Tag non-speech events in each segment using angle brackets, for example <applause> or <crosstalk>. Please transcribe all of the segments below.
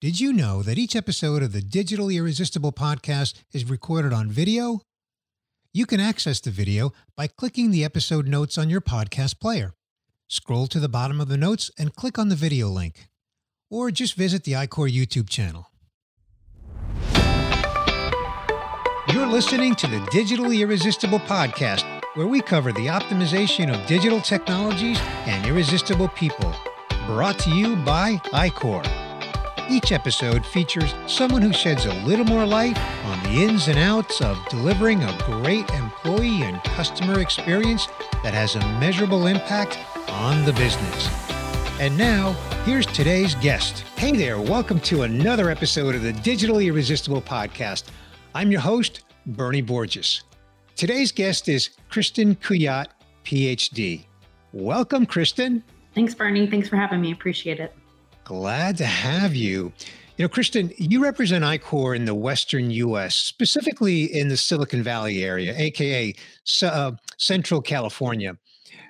Did you know that each episode of the Digitally Irresistible podcast is recorded on video? You can access the video by clicking the episode notes on your podcast player. Scroll to the bottom of the notes and click on the video link. Or just visit the iQor YouTube channel. You're listening to the Digitally Irresistible podcast, where we cover the optimization of digital technologies and irresistible people. Brought to you by iQor. Each episode features someone who sheds a little more light on the ins and outs of delivering a great employee and customer experience that has a measurable impact on the business. And now, here's today's guest. Hey there, welcome to another episode of the Digital Irresistible podcast. I'm your host, Bernie Borges. Today's guest is Kristen Kuyat, PhD. Welcome, Kristen. Thanks, Bernie. Thanks for having me. Appreciate it. Glad to have you. You know, Kristen, you represent iQor in the Western U.S., specifically in the Silicon Valley area, aka uh, Central California.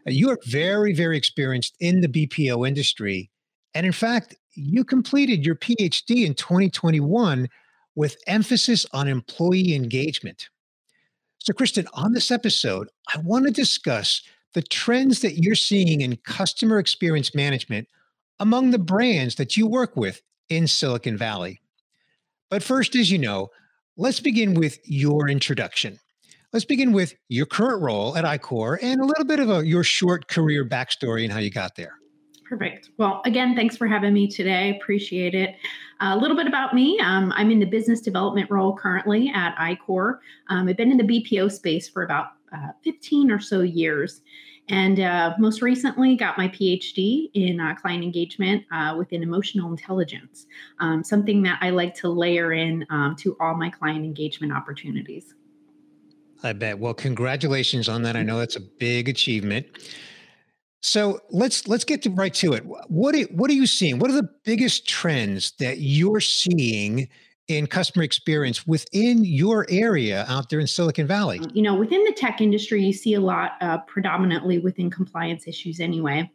You are very, very experienced in the BPO industry. And in fact, you completed your PhD in 2021 with emphasis on employee engagement. So, Kristen, on this episode, I want to discuss the trends that you're seeing in customer experience management among the brands that you work with in Silicon Valley. But first, as you know, let's begin with your introduction. Let's begin with your current role at iQor and a little bit of a, your short career backstory and how you got there. Perfect. Well, again, thanks for having me today. Appreciate it. Uh, a little bit about me. Um, I'm in the business development role currently at iQor. Um, I've been in the BPO space for about uh, 15 or so years. And uh, most recently, got my PhD in uh, client engagement uh, within emotional intelligence, um, something that I like to layer in um, to all my client engagement opportunities. I bet. Well, congratulations on that. I know that's a big achievement. So let's let's get to, right to it. What what are you seeing? What are the biggest trends that you're seeing in customer experience within your area out there in Silicon Valley? You know, within the tech industry, you see a lot uh, predominantly within compliance issues anyway,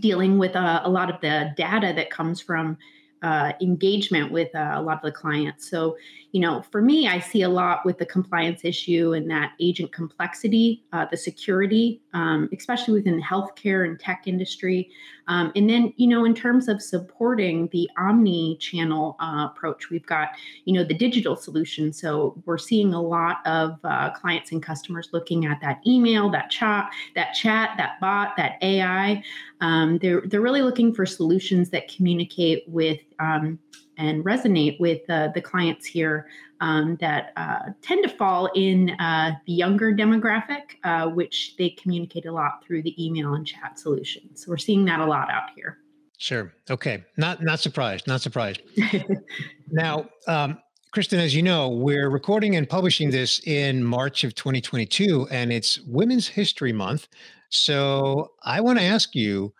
dealing with uh, a lot of the data that comes from uh, engagement with uh, a lot of the clients. So, you know, for me, I see a lot with the compliance issue and that agent complexity, uh, the security, um, especially within the healthcare and tech industry. Um, and then, you know, in terms of supporting the omni channel uh, approach, we've got, you know, the digital solution. So we're seeing a lot of uh, clients and customers looking at that email, that chat, that chat, that bot, that AI. Um, they're, they're really looking for solutions that communicate with um, and resonate with uh, the clients here um, that uh, tend to fall in uh, the younger demographic, uh, which they communicate a lot through the email and chat solutions. So we're seeing that a lot out here. Sure. Okay. Not not surprised. Not surprised. <laughs> now, um, Kristen, as you know, we're recording and publishing this in March of 2022, and it's Women's History Month. So I want to ask you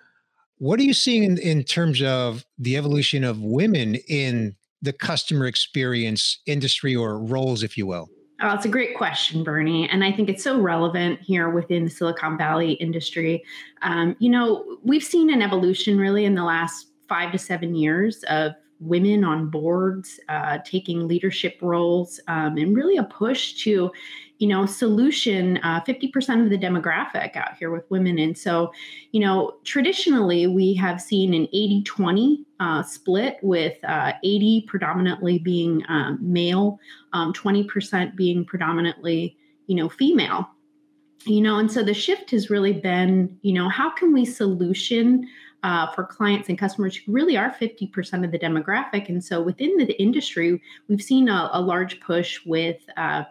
what are you seeing in, in terms of the evolution of women in the customer experience industry or roles, if you will? Oh, it's a great question, Bernie. And I think it's so relevant here within the Silicon Valley industry. Um, you know, we've seen an evolution really in the last five to seven years of women on boards, uh, taking leadership roles, um, and really a push to, you know, solution uh, 50% of the demographic out here with women. And so, you know, traditionally we have seen an 80 20 uh, split with uh, 80 predominantly being um, male, um, 20% being predominantly, you know, female. You know, and so the shift has really been, you know, how can we solution uh, for clients and customers who really are 50% of the demographic. And so within the industry, we've seen a, a large push with uh,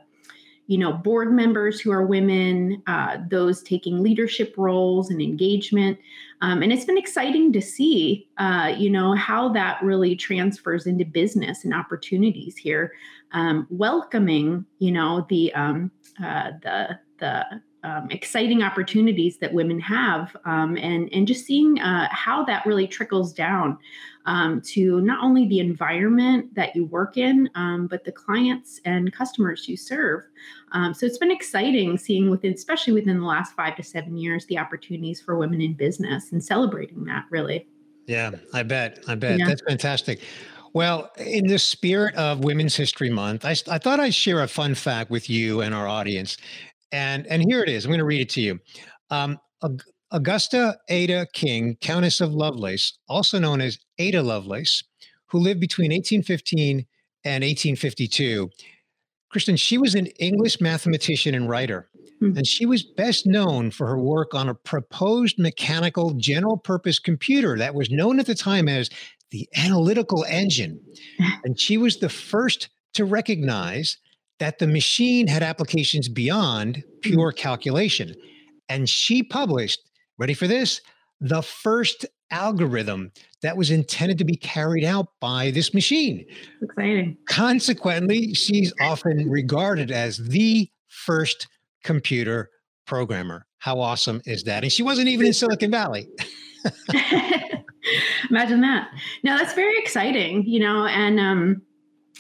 you know, board members who are women, uh, those taking leadership roles and engagement. Um, and it's been exciting to see, uh, you know, how that really transfers into business and opportunities here, um, welcoming, you know, the um, uh, the the um, exciting opportunities that women have, um, and and just seeing uh, how that really trickles down um, to not only the environment that you work in, um, but the clients and customers you serve. Um, so it's been exciting seeing within, especially within the last five to seven years, the opportunities for women in business and celebrating that really. Yeah, I bet. I bet yeah. that's fantastic. Well, in the spirit of Women's History Month, I, I thought I'd share a fun fact with you and our audience. And, and here it is. I'm going to read it to you. Um, Augusta Ada King, Countess of Lovelace, also known as Ada Lovelace, who lived between 1815 and 1852. Kristen, she was an English mathematician and writer, mm-hmm. and she was best known for her work on a proposed mechanical general purpose computer that was known at the time as the analytical engine. <laughs> And she was the first to recognize that the machine had applications beyond pure calculation. And she published, ready for this, the first algorithm that was intended to be carried out by this machine. Exciting. Consequently, she's often regarded as the first computer programmer. How awesome is that? And she wasn't even in Silicon Valley. <laughs> <laughs> Imagine that. No, that's very exciting, you know, and um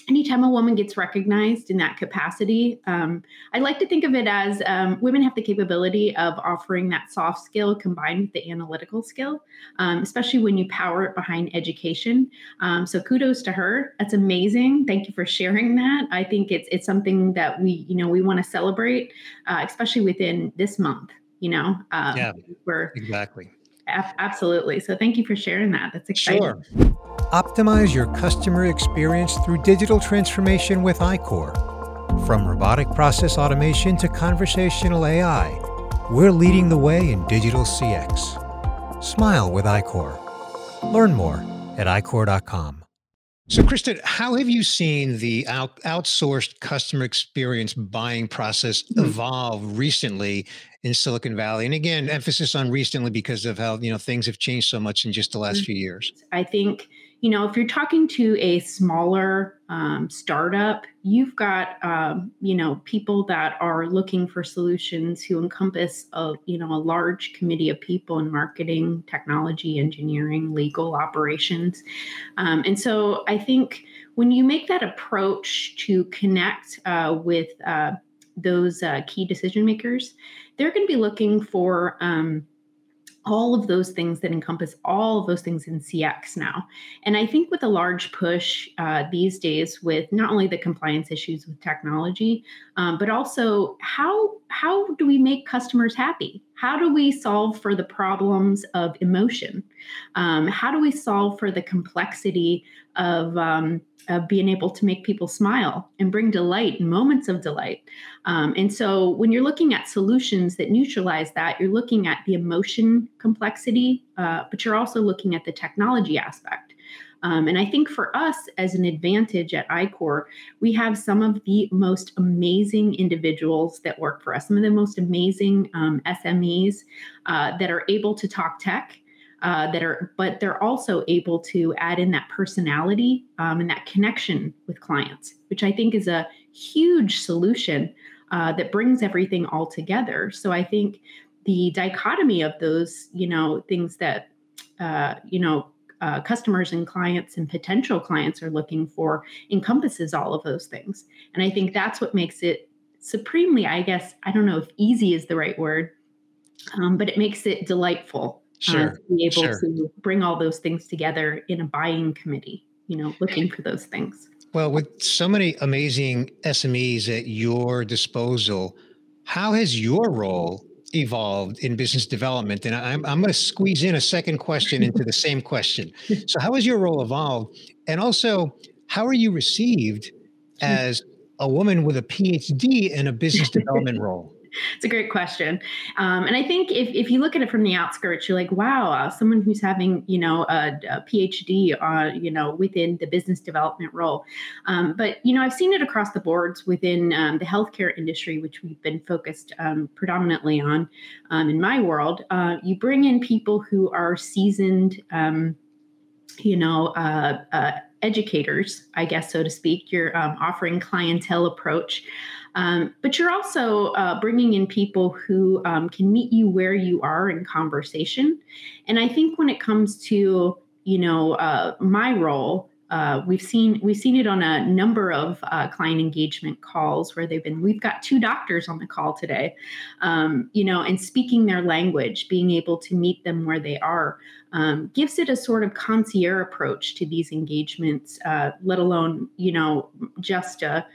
anytime a woman gets recognized in that capacity, um, I like to think of it as um, women have the capability of offering that soft skill combined with the analytical skill, um, especially when you power it behind education. Um, so kudos to her. That's amazing. Thank you for sharing that. I think it's it's something that we you know we want to celebrate, uh, especially within this month. You know, um, yeah, we're exactly absolutely. So thank you for sharing that. That's exciting. Sure. Optimize your customer experience through digital transformation with iQor. From robotic process automation to conversational AI, we're leading the way in digital CX. Smile with iQor. Learn more at iQor.com. So, Kristen, how have you seen the out, outsourced customer experience buying process hmm. evolve recently in Silicon Valley? And again, emphasis on recently because of how you know things have changed so much in just the last mm. few years. I think you know, if you're talking to a smaller um, startup, you've got, um, you know, people that are looking for solutions who encompass a, you know, a large committee of people in marketing, technology, engineering, legal, operations. Um, and so I think when you make that approach to connect uh, with uh, those uh, key decision makers, they're going to be looking for, um, all of those things that encompass all of those things in CX now. And I think with a large push uh, these days, with not only the compliance issues with technology, um, but also how how do we make customers happy? How do we solve for the problems of emotion? Um, how do we solve for the complexity of, um, of being able to make people smile and bring delight moments of delight? Um, and so, when you're looking at solutions that neutralize that, you're looking at the emotion complexity, uh, but you're also looking at the technology aspect. Um, and I think for us as an advantage at iQor, we have some of the most amazing individuals that work for us, some of the most amazing um, SMEs uh, that are able to talk tech. Uh, that are, but they're also able to add in that personality um, and that connection with clients, which I think is a huge solution uh, that brings everything all together. So I think the dichotomy of those, you know, things that, uh, you know, uh, customers and clients and potential clients are looking for encompasses all of those things. And I think that's what makes it supremely, I guess, I don't know if easy is the right word, um, but it makes it delightful uh, sure, uh, to be able sure. to bring all those things together in a buying committee, you know, looking for those things. Well, with so many amazing SMEs at your disposal, how has your role evolved in business development? And I'm, I'm going to squeeze in a second question into the same question. <laughs> So, how has your role evolved? And also, how are you received hmm. as a woman with a PhD in a business <laughs> development role? It's a great question. Um, and I think if, if you look at it from the outskirts, you're like, wow, uh, someone who's having, you know, a, a PhD, uh, you know, within the business development role. Um, but, you know, I've seen it across the boards within um, the healthcare industry, which we've been focused um, predominantly on um, in my world. Uh, you bring in people who are seasoned, um, you know, uh, uh, educators, I guess, so to speak. You're offering clientele approach. Um, but you're also uh, bringing in people who um, can meet you where you are in conversation. And I think when it comes to, you know, uh, my role, uh, we've seen we've seen it on a number of uh, client engagement calls where they've been. We've got two doctors on the call today, um, you know, and speaking their language, being able to meet them where they are, um, gives it a sort of concierge approach to these engagements. Uh, let alone, you know, just a,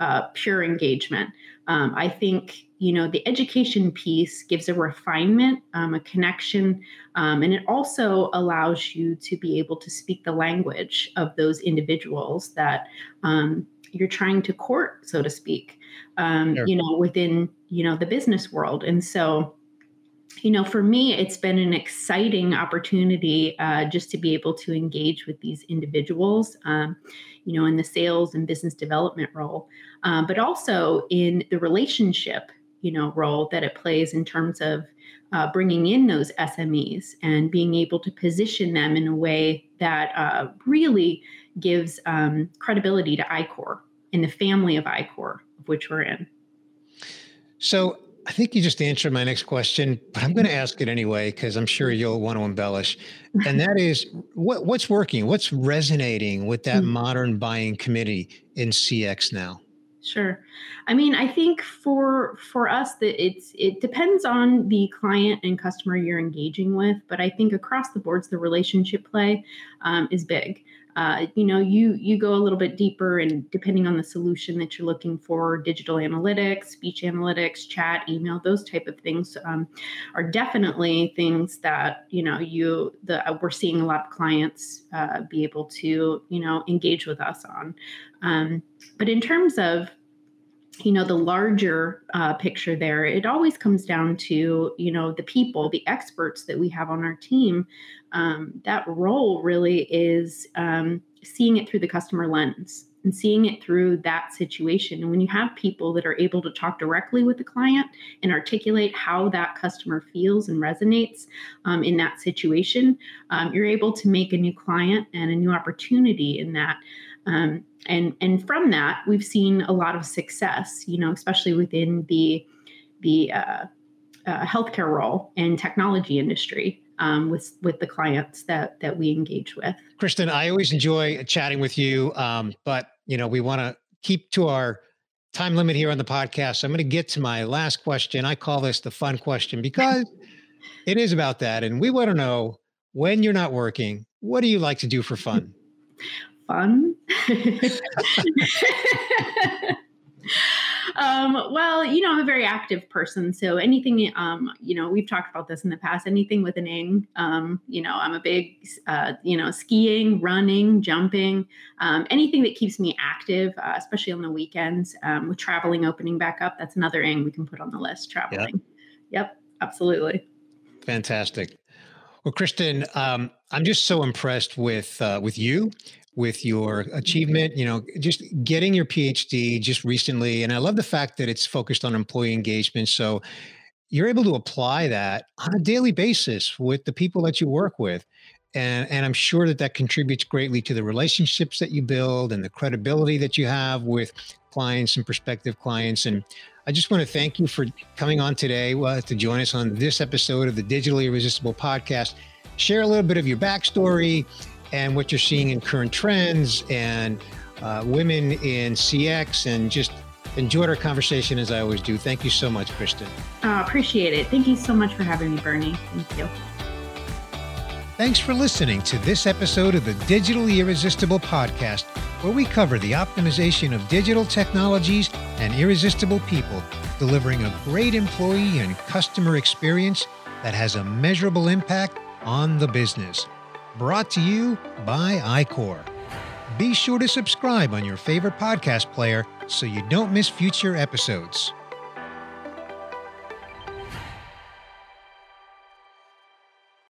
a pure engagement. Um, I think you know the education piece gives a refinement um, a connection um, and it also allows you to be able to speak the language of those individuals that um, you're trying to court so to speak um, sure. you know within you know the business world and so you know for me it's been an exciting opportunity uh, just to be able to engage with these individuals um, you know in the sales and business development role um, but also in the relationship you know role that it plays in terms of uh, bringing in those SMEs and being able to position them in a way that uh, really gives um, credibility to iQor and the family of iQor, of which we're in. So I think you just answered my next question, but I'm going to ask it anyway because I'm sure you'll want to embellish. And that is, what, what's working? What's resonating with that mm-hmm. modern buying committee in CX now? Sure. I mean, I think for for us that it's it depends on the client and customer you're engaging with, but I think across the boards the relationship play um, is big. Uh, you know, you you go a little bit deeper, and depending on the solution that you're looking for, digital analytics, speech analytics, chat, email, those type of things um, are definitely things that you know you the uh, we're seeing a lot of clients uh, be able to you know engage with us on. Um, but in terms of you know the larger uh, picture there it always comes down to you know the people the experts that we have on our team. Um, that role really is um, seeing it through the customer lens and seeing it through that situation. And when you have people that are able to talk directly with the client and articulate how that customer feels and resonates um, in that situation um, you're able to make a new client and a new opportunity in that um, and and from that, we've seen a lot of success. You know, especially within the the uh, uh, healthcare role and technology industry. Um, with with the clients that that we engage with. Kristen, I always enjoy chatting with you, um, but you know we want to keep to our time limit here on the podcast. So I'm going to get to my last question. I call this the fun question because it is about that, and we want to know when you're not working, what do you like to do for fun? <laughs> fun. <laughs> um, well, you know, I'm a very active person. So anything, um, you know, we've talked about this in the past, anything with an ing, um, you know, I'm a big, uh, you know, skiing, running, jumping, um, anything that keeps me active, uh, especially on the weekends um, with traveling opening back up. That's another ing we can put on the list, traveling. Yep, yep absolutely. Fantastic. Well, Kristen, um, I'm just so impressed with uh, with you with your achievement, you know, just getting your PhD just recently. And I love the fact that it's focused on employee engagement. So you're able to apply that on a daily basis with the people that you work with. And, and I'm sure that that contributes greatly to the relationships that you build and the credibility that you have with clients and prospective clients. And I just want to thank you for coming on today uh, to join us on this episode of the Digitally Irresistible podcast. Share a little bit of your backstory and what you're seeing in current trends and uh, women in CX and just enjoyed our conversation as I always do. Thank you so much, Kristen. Uh, appreciate it. Thank you so much for having me, Bernie. Thank you. Thanks for listening to this episode of the Digitally Irresistible podcast, where we cover the optimization of digital technologies and irresistible people, delivering a great employee and customer experience that has a measurable impact on the business brought to you by iQor. Be sure to subscribe on your favorite podcast player so you don't miss future episodes.